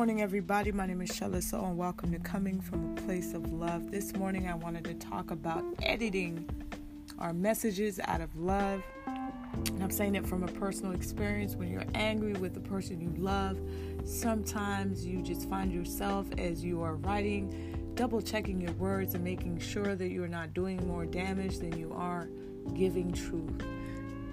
morning, everybody. My name is Shella Soul, and welcome to Coming from a Place of Love. This morning, I wanted to talk about editing our messages out of love. And I'm saying it from a personal experience. When you're angry with the person you love, sometimes you just find yourself as you are writing, double checking your words and making sure that you're not doing more damage than you are giving truth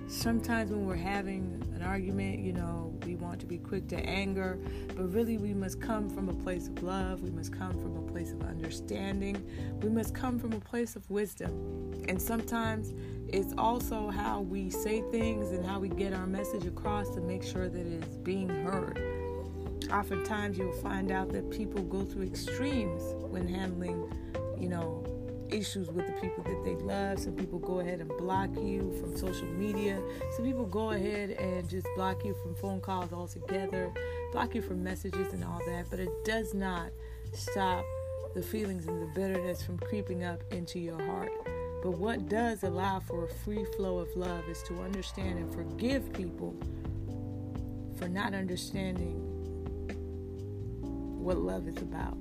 sometimes when we're having an argument, you know, we want to be quick to anger, but really we must come from a place of love. We must come from a place of understanding. We must come from a place of wisdom. And sometimes it's also how we say things and how we get our message across to make sure that it is being heard. Oftentimes you'll find out that people go through extremes when handling, you know, issues with the people that they love. Some people go ahead and block you from social media. Some people go ahead and just block you from phone calls altogether, block you from messages and all that. But it does not stop the feelings and the bitterness from creeping up into your heart. But what does allow for a free flow of love is to understand and forgive people for not understanding what love is about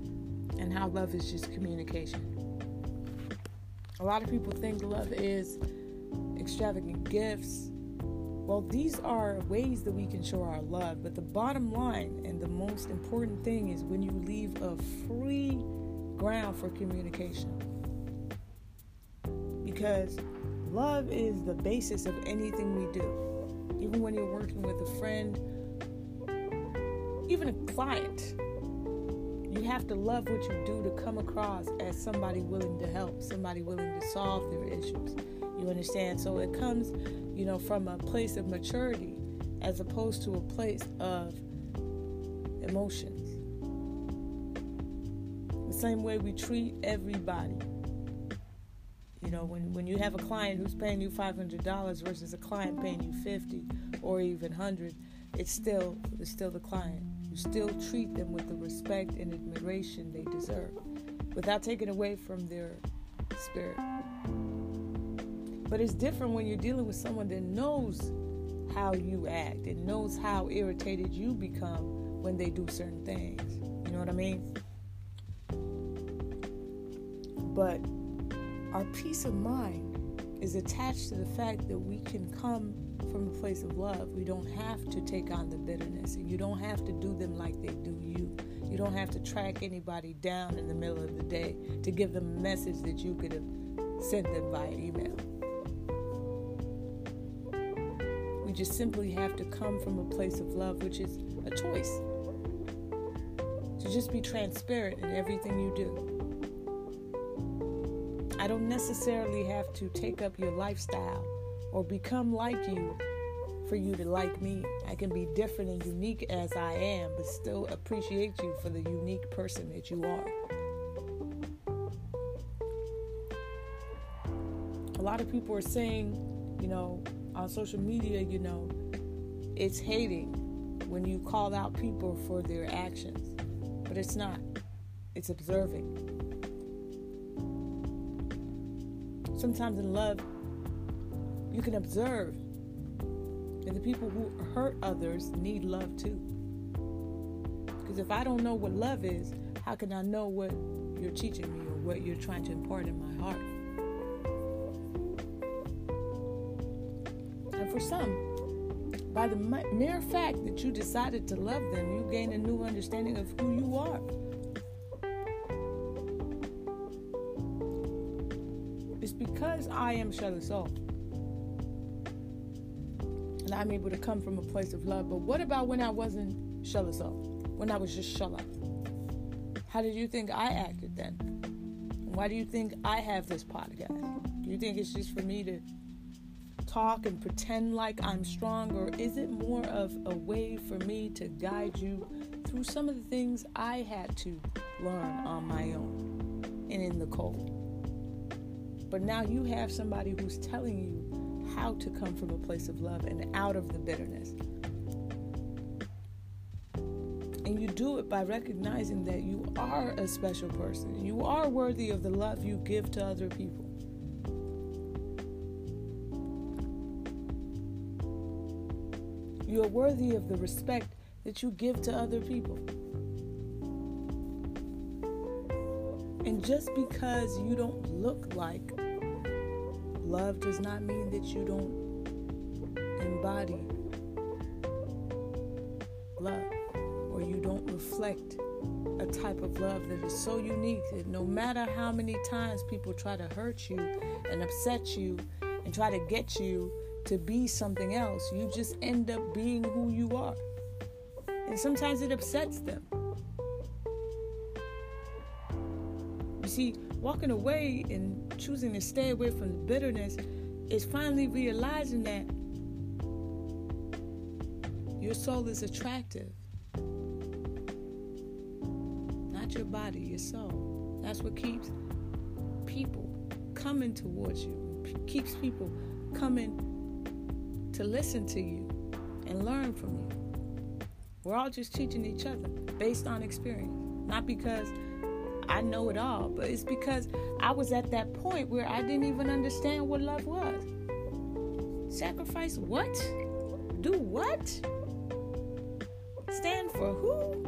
and how love is just communication. A lot of people think love is extravagant gifts. Well, these are ways that we can show our love, but the bottom line and the most important thing is when you leave a free ground for communication. Because love is the basis of anything we do. Even when you're working with a friend, even a client, have to love what you do to come across as somebody willing to help, somebody willing to solve their issues. You understand? So it comes, you know, from a place of maturity as opposed to a place of emotions. The same way we treat everybody. You know, when, when you have a client who's paying you $500 versus a client paying you 50 or even 100, it's still it's still the client still treat them with the respect and admiration they deserve without taking away from their spirit. But it's different when you're dealing with someone that knows how you act and knows how irritated you become when they do certain things. You know what I mean? But our peace of mind is attached to the fact that we can come from a place of love. We don't have to take on the bitterness, and you don't have to do them like they do you. You don't have to track anybody down in the middle of the day to give them a message that you could have sent them via email. We just simply have to come from a place of love, which is a choice. To just be transparent in everything you do. I don't necessarily have to take up your lifestyle or become like you for you to like me. I can be different and unique as I am, but still appreciate you for the unique person that you are. A lot of people are saying, you know, on social media, you know, it's hating when you call out people for their actions, but it's not. It's observing. Sometimes in love, you can observe that the people who hurt others need love too. Because if I don't know what love is, how can I know what you're teaching me or what you're trying to impart in my heart? And for some, by the mere fact that you decided to love them, you gain a new understanding of who you are. It's because I am Shella Soul and I'm able to come from a place of love. But what about when I wasn't Soul? When I was just Shella? How did you think I acted then? Why do you think I have this podcast? Do you think it's just for me to talk and pretend like I'm strong, or is it more of a way for me to guide you through some of the things I had to learn on my own and in the cold? But now you have somebody who's telling you how to come from a place of love and out of the bitterness. And you do it by recognizing that you are a special person. You are worthy of the love you give to other people. You are worthy of the respect that you give to other people. And just because you don't look like love does not mean that you don't embody love or you don't reflect a type of love that is so unique that no matter how many times people try to hurt you and upset you and try to get you to be something else, you just end up being who you are. And sometimes it upsets them. You see, walking away and choosing to stay away from the bitterness is finally realizing that your soul is attractive Not your body, your soul. That's what keeps people coming towards you, keeps people coming to listen to you and learn from you. We're all just teaching each other based on experience, not because I know it all, but it's because I was at that point where I didn't even understand what love was. Sacrifice what? Do what? Stand for who?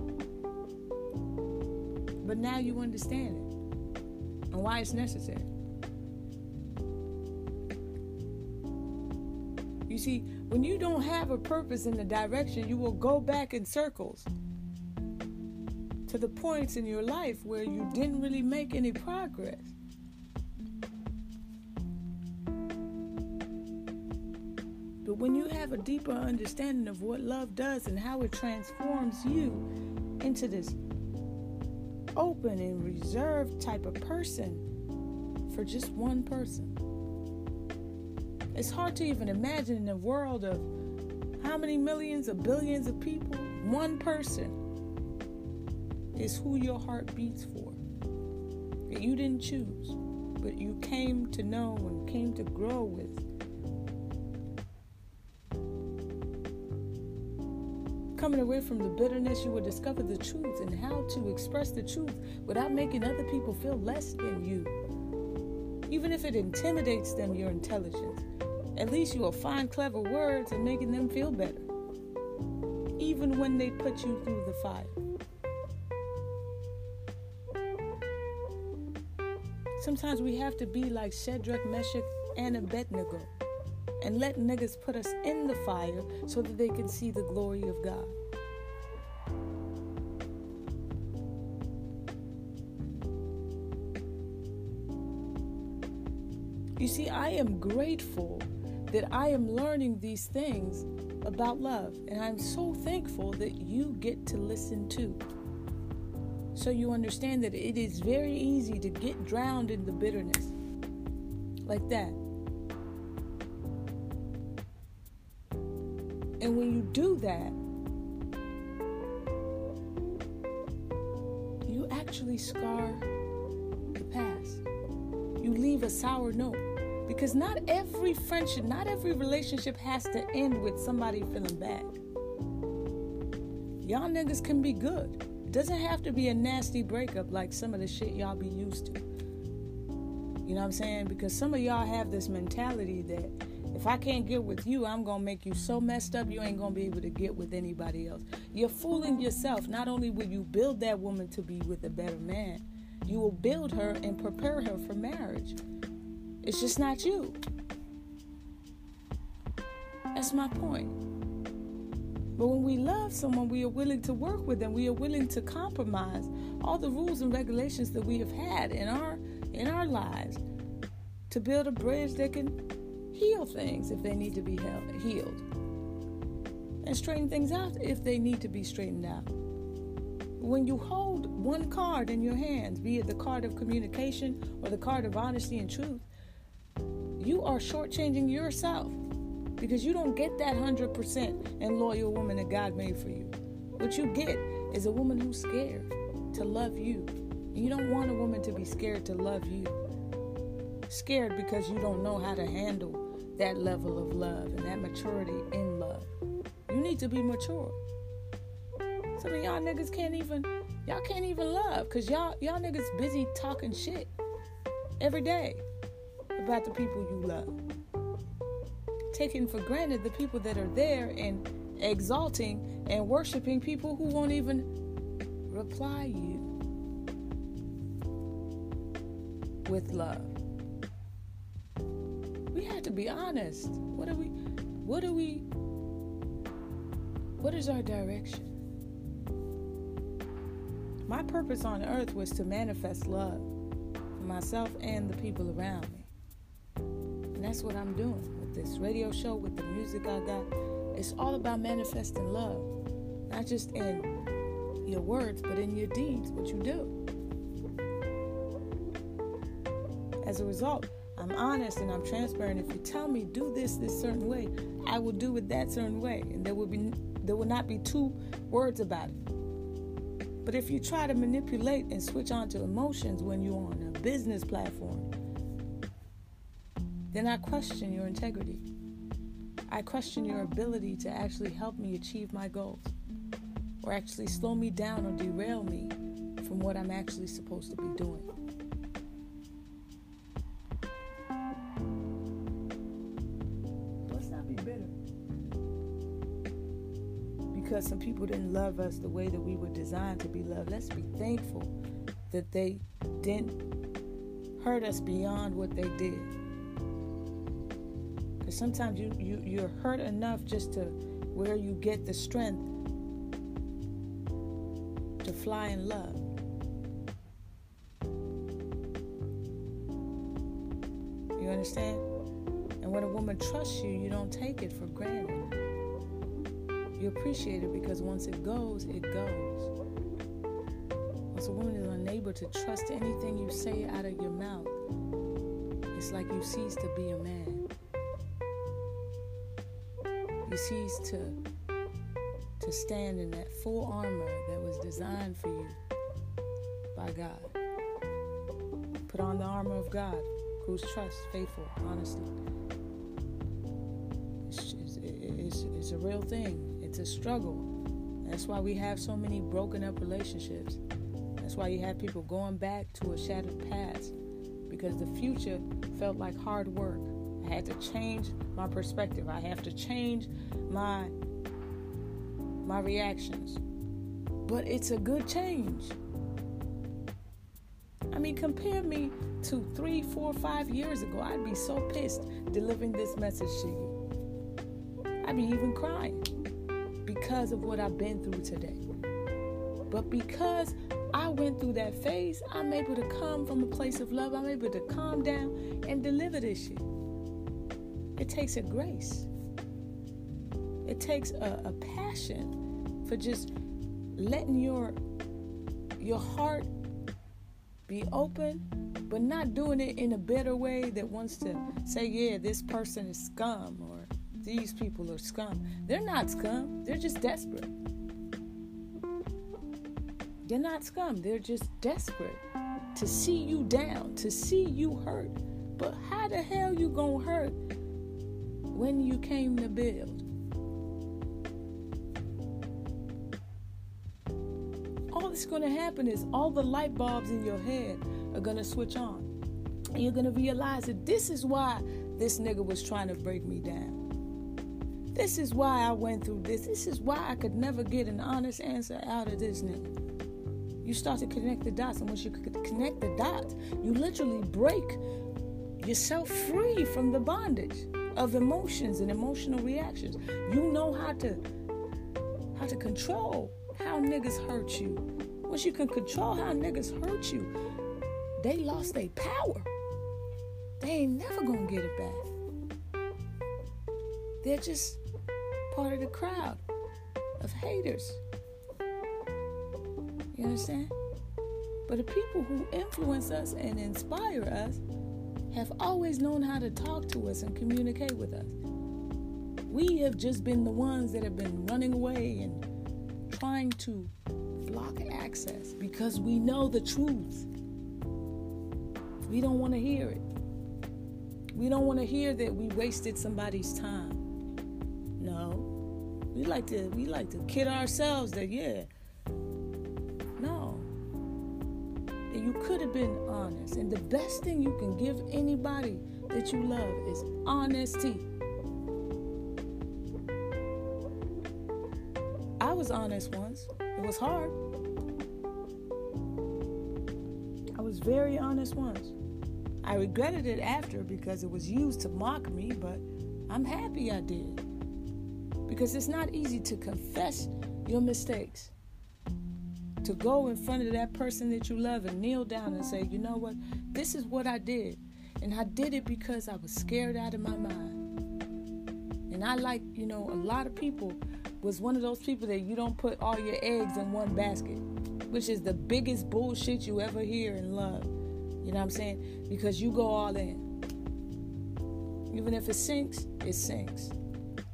But now you understand it and why it's necessary. You see, when you don't have a purpose in the direction, you will go back in circles to the points in your life where you didn't really make any progress. But when you have a deeper understanding of what love does and how it transforms you into this open and reserved type of person for just one person. It's hard to even imagine in a world of how many millions or billions of people, one person is who your heart beats for. That you didn't choose, but you came to know and came to grow with. Coming away from the bitterness, you will discover the truth and how to express the truth without making other people feel less than you. Even if it intimidates them, your intelligence, at least you will find clever words and making them feel better. Even when they put you through the fire. Sometimes we have to be like Shadrach, Meshach, and Abednego and let niggas put us in the fire so that they can see the glory of God. You see, I am grateful that I am learning these things about love, and I'm so thankful that you get to listen too. So you understand that it is very easy to get drowned in the bitterness like that. And when you do that, you actually scar the past. You leave a sour note. Because not every friendship, not every relationship has to end with somebody feeling bad. Y'all niggas can be good. It doesn't have to be a nasty breakup like some of the shit y'all be used to. You know what I'm saying? Because some of y'all have this mentality that if I can't get with you, I'm going to make you so messed up you ain't going to be able to get with anybody else. You're fooling yourself. Not only will you build that woman to be with a better man, you will build her and prepare her for marriage. It's just not you. That's my point. But when we love someone, we are willing to work with them. We are willing to compromise all the rules and regulations that we have had in our in our lives to build a bridge that can heal things if they need to be held, healed, and straighten things out if they need to be straightened out. When you hold one card in your hands, be it the card of communication or the card of honesty and truth, you are shortchanging yourself because you don't get that 100% and loyal woman that God made for you. What you get is a woman who's scared to love you. You don't want a woman to be scared to love you. Scared because you don't know how to handle that level of love and that maturity in love. You need to be mature. Some of y'all niggas can't even y'all can't even love because y'all y'all niggas busy talking shit every day about the people you love. Taking for granted the people that are there and exalting and worshiping people who won't even reply you. with love. We have to be honest. What are we what are we what is our direction? My purpose on earth was to manifest love for myself and the people around me. And that's what I'm doing this radio show, with the music I got. It's all about manifesting love, not just in your words, but in your deeds, what you do. As a result, I'm honest and I'm transparent. If you tell me do this this certain way, I will do it that certain way, and there will be there will not be two words about it. But if you try to manipulate and switch on to emotions when you're on a business platform, then I question your integrity. I question your ability to actually help me achieve my goals or actually slow me down or derail me from what I'm actually supposed to be doing. Let's not be bitter. Because some people didn't love us the way that we were designed to be loved. Let's be thankful that they didn't hurt us beyond what they did. Sometimes you, you, you're hurt enough just to where you get the strength to fly in love. You understand? And when a woman trusts you, you don't take it for granted. You appreciate it because once it goes, it goes. Once a woman is unable to trust anything you say out of your mouth, it's like you cease to be a man. You cease to to stand in that full armor that was designed for you by God. Put on the armor of God, who's trust, faithful, honesty. It's, it's, it's a real thing. It's a struggle. That's why we have so many broken up relationships. That's why you have people going back to a shattered past because the future felt like hard work. I had to change my perspective. I have to change my my reactions. But it's a good change. I mean, compare me to three, four, five years ago. I'd be so pissed delivering this message to you. I'd be even crying because of what I've been through today. But because I went through that phase, I'm able to come from a place of love. I'm able to calm down and deliver this shit. It takes a grace. It takes a, a passion for just letting your your heart be open, but not doing it in a better way that wants to say, yeah, this person is scum or these people are scum. They're not scum, they're just desperate. They're not scum, they're just desperate to see you down, to see you hurt. But how the hell you gonna hurt when you came to build? all that's going to happen is all the light bulbs in your head are going to switch on. And you're going to realize that this is why this nigga was trying to break me down. This is why I went through this. This is why I could never get an honest answer out of this nigga. You start to connect the dots, and once you connect the dots, you literally break yourself free from the bondage of emotions and emotional reactions. You know how to how to control how niggas hurt you. Once you can control how niggas hurt you, they lost their power. They ain't never gonna get it back. They're just part of the crowd of haters. You understand? But the people who influence us and inspire us have always known how to talk to us and communicate with us. We have just been the ones that have been running away and trying to block access because we know the truth. We don't want to hear it. We don't want to hear that we wasted somebody's time. No. We like to we like to kid ourselves that yeah. You could have been honest. And the best thing you can give anybody that you love is honesty. I was honest once. It was hard. I was very honest once. I regretted it after because it was used to mock me, but I'm happy I did. Because it's not easy to confess your mistakes. To go in front of that person that you love and kneel down and say, you know what, this is what I did. And I did it because I was scared out of my mind. And I like, you know, a lot of people was one of those people that you don't put all your eggs in one basket, which is the biggest bullshit you ever hear in love. You know what I'm saying? Because you go all in. Even if it sinks, it sinks.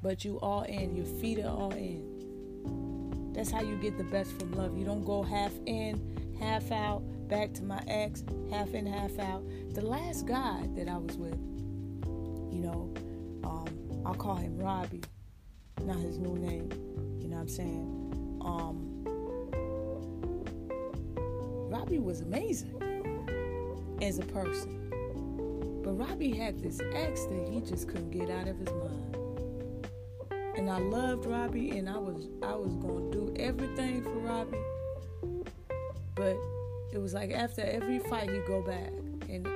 But you all in. Your feet are all in. That's how you get the best from love. You don't go half in, half out, back to my ex, half in, half out. The last guy that I was with, you know, um, I'll call him Robbie, not his new name. You know what I'm saying? Um, Robbie was amazing as a person. But Robbie had this ex that he just couldn't get out of his mind. And I loved Robbie and I was I was gonna do everything for Robbie. But it was like after every fight he'd go back. And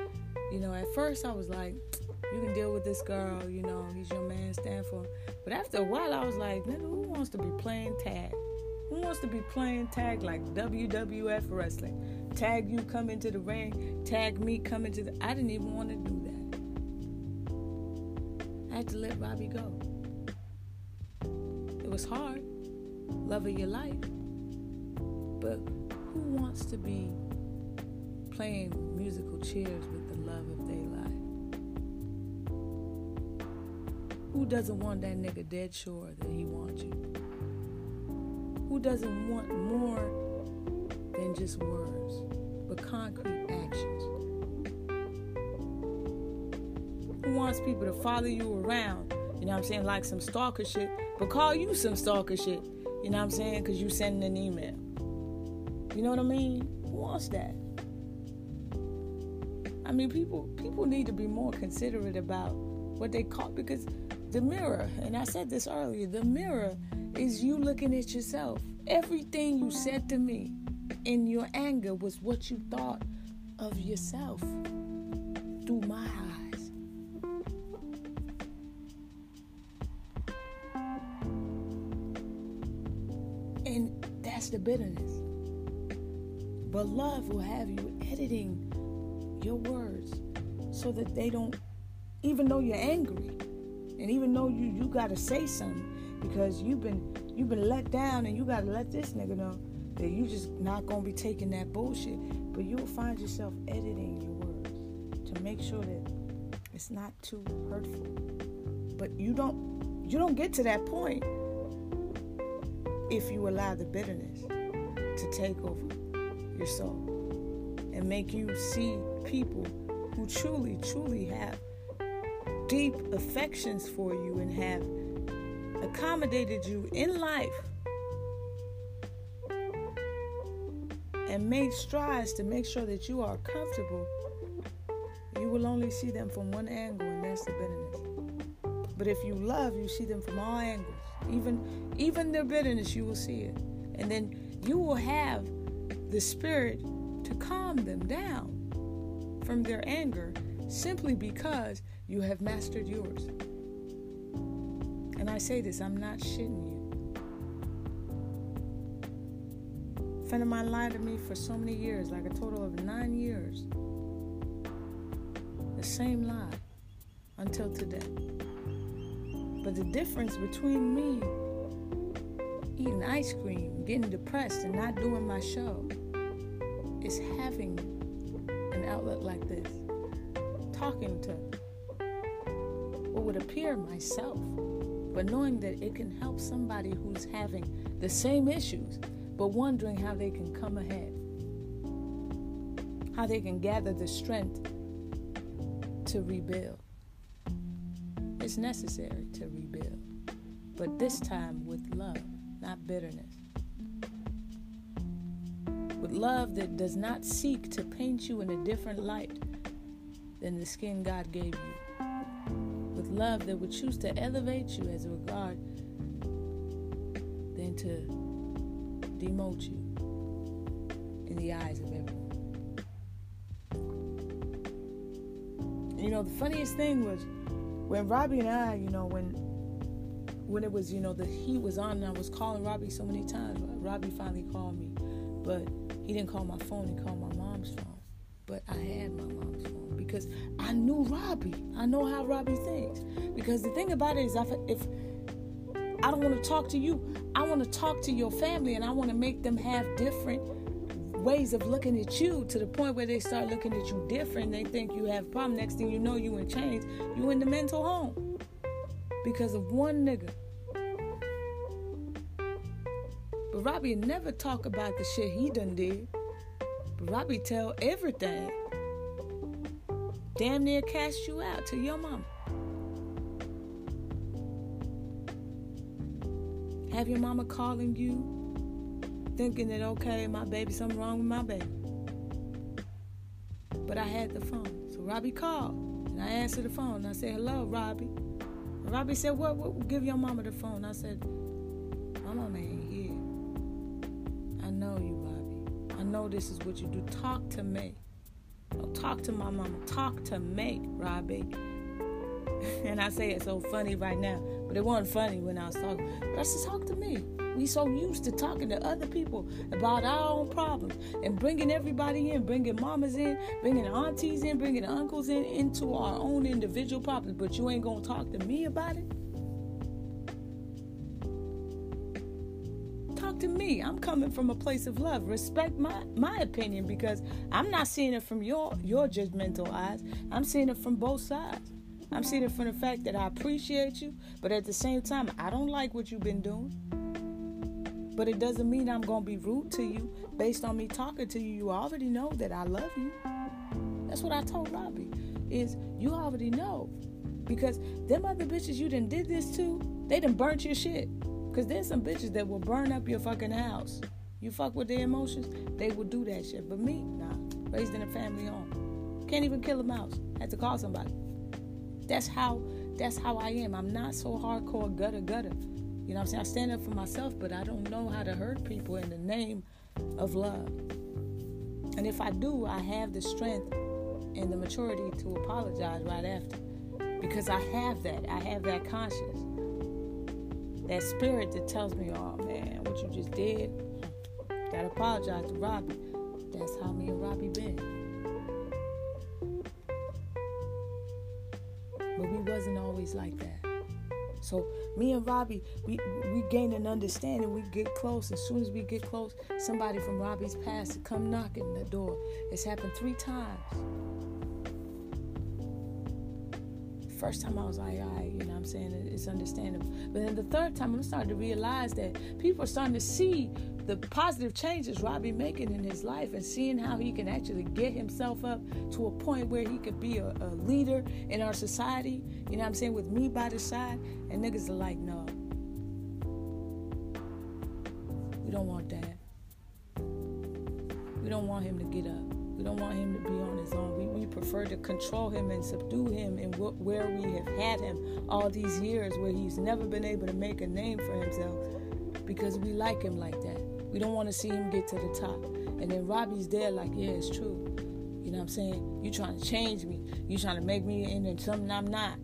you know, at first I was like, you can deal with this girl, you know, he's your man, stand for him. But after a while I was like, nigga, who wants to be playing tag? Who wants to be playing tag like WWF wrestling? Tag you come into the ring, tag me come into the. I didn't even want to do that. I had to let Robbie go. Was hard, love of your life. But who wants to be playing musical chairs with the love of their life? Who doesn't want that nigga dead sure that he wants you? Who doesn't want more than just words, but concrete actions. Who wants people to follow you around, you know what I'm saying, like some stalker shit, but call you some stalker shit, you know what I'm saying, because you sending an email. You know what I mean? Who wants that? I mean, people people need to be more considerate about what they call because the mirror, and I said this earlier, the mirror is you looking at yourself. Everything you said to me, in your anger was what you thought of yourself through my eyes. The bitterness. But love will have you editing your words so that they don't, even though you're angry, and even though you you gotta say something because you've been you've been let down and you gotta let this nigga know that you just not gonna be taking that bullshit, but you'll find yourself editing your words to make sure that it's not too hurtful. But you don't you don't get to that point if you allow the bitterness to take over your soul and make you see people who truly, truly have deep affections for you and have accommodated you in life and made strides to make sure that you are comfortable, you will only see them from one angle, and that's the bitterness. But if you love, you see them from all angles. Even even their bitterness, you will see it. And then you will have the spirit to calm them down from their anger simply because you have mastered yours. And I say this, I'm not shitting you. friend of mine lied to me for so many years, like a total of nine years. The same lie until today. But the difference between me eating ice cream, getting depressed, and not doing my show is having an outlet like this, talking to what would appear myself, but knowing that it can help somebody who's having the same issues but wondering how they can come ahead, how they can gather the strength to rebuild. It's necessary to rebuild, but this time with love, not bitterness. With love that does not seek to paint you in a different light than the skin God gave you. With love that would choose to elevate you as a regard than to demote you in the eyes of everyone. you know, the funniest thing was when Robbie and I, you know, when when it was, you know, the heat was on and I was calling Robbie so many times. Robbie finally called me, but he didn't call my phone, he called my mom's phone. But I had my mom's phone because I knew Robbie. I know how Robbie thinks. Because the thing about it is, if, if I don't want to talk to you, I want to talk to your family and I want to make them have different ways of looking at you to the point where they start looking at you different. They think you have problem. Next thing you know, you in chains. You in the mental home because of one nigga. But Robbie never talk about the shit he done did. But Robbie tell everything. Damn near cast you out to your mama. Have your mama calling you thinking that okay, my baby, something wrong with my baby. But I had the phone. So Robbie called and I answered the phone. And I said, Hello, Robbie. And Robbie said, what, what give your mama the phone? I said, My mama ain't here. I know you, Robbie. I know this is what you do. Talk to me. Talk to my mama. Talk to me, Robbie. and I say it's so funny right now, but it wasn't funny when I was talking. But I said, talk to me. We so used to talking to other people about our own problems and bringing everybody in, bringing mamas in, bringing aunties in, bringing uncles in into our own individual problems. But you ain't gonna talk to me about it. Talk to me. I'm coming from a place of love. Respect my my opinion because I'm not seeing it from your your judgmental eyes. I'm seeing it from both sides. I'm seeing it from the fact that I appreciate you, but at the same time, I don't like what you've been doing. But it doesn't mean I'm going to be rude to you based on me talking to you. You already know that I love you. That's what I told Robbie. Is you already know. Because them other bitches you done did this to, they done burnt your shit. Because there's some bitches that will burn up your fucking house. You fuck with their emotions, they will do that shit. But me, nah. Raised in a family home. Can't even kill a mouse. Had to call somebody. That's how that's how I am. I'm not so hardcore gutter gutter. You know what I'm saying? I stand up for myself, but I don't know how to hurt people in the name of love. And if I do, I have the strength and the maturity to apologize right after. Because I have that. I have that conscience. That spirit that tells me, oh man, what you just did, gotta apologize to Robbie. That's how me and Robbie been. But we wasn't always like that. So me and Robbie, we we gain an understanding. We get close. As soon as we get close, somebody from Robbie's past come knocking the door. It's happened three times. First time I was like, all right, you saying? It's understandable. But then the third time, I'm starting to realize that people are starting to see the positive changes Robbie making in his life and seeing how he can actually get himself up to a point where he could be a, a leader in our society, you know what I'm saying, with me by the side. And niggas are like, no, we don't want that. We don't want him to get up. We don't want him to be on his own. We, we prefer to control him and subdue him and wh- where we have had him all these years, where he's never been able to make a name for himself because we like him like that. We don't want to see him get to the top. And then Robbie's there, like, yeah, it's true. You know what I'm saying? You're trying to change me. You're trying to make me into something I'm not.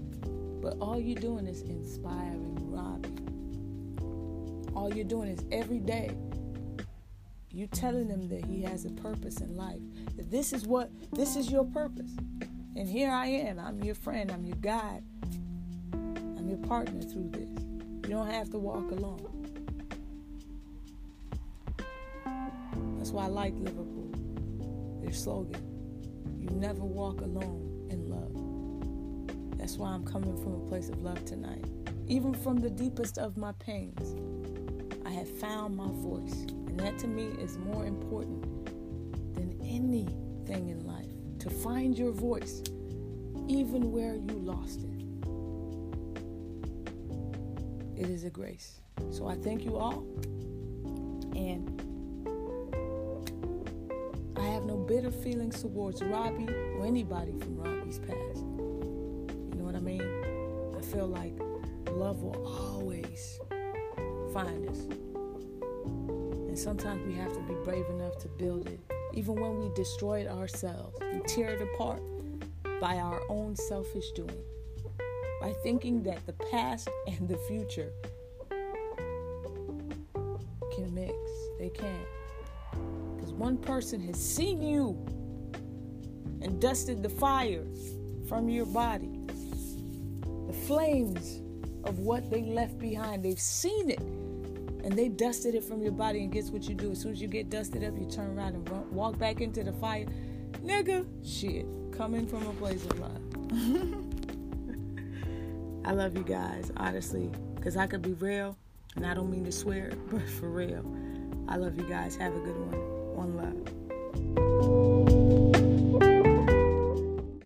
But all you're doing is inspiring Robbie. All you're doing is every day you telling him that he has a purpose in life. That this is what this is your purpose. And here I am. I'm your friend. I'm your guide. I'm your partner through this. You don't have to walk alone. That's why I like Liverpool. Their slogan, you never walk alone in love. That's why I'm coming from a place of love tonight. Even from the deepest of my pains, I have found my voice. And that to me is more important anything in life. To find your voice, even where you lost it. It is a grace. So I thank you all. And I have no bitter feelings towards Robbie or anybody from Robbie's past. You know what I mean? I feel like love will always find us. And sometimes we have to be brave enough to build it. Even when we destroy it ourselves, and tear it apart. by our own selfish doing, by thinking that the past and the future can mix. They can't. Because one person has seen you and dusted the fire from your body, the flames of what they left behind. They've seen it and they dusted it from your body. And guess what you do? As soon as you get dusted up, you turn around and run, walk back into the fire. Nigga, shit, coming from a place of love. I love you guys, honestly, because I could be real, and I don't mean to swear, but for real. I love you guys. Have a good one. One love.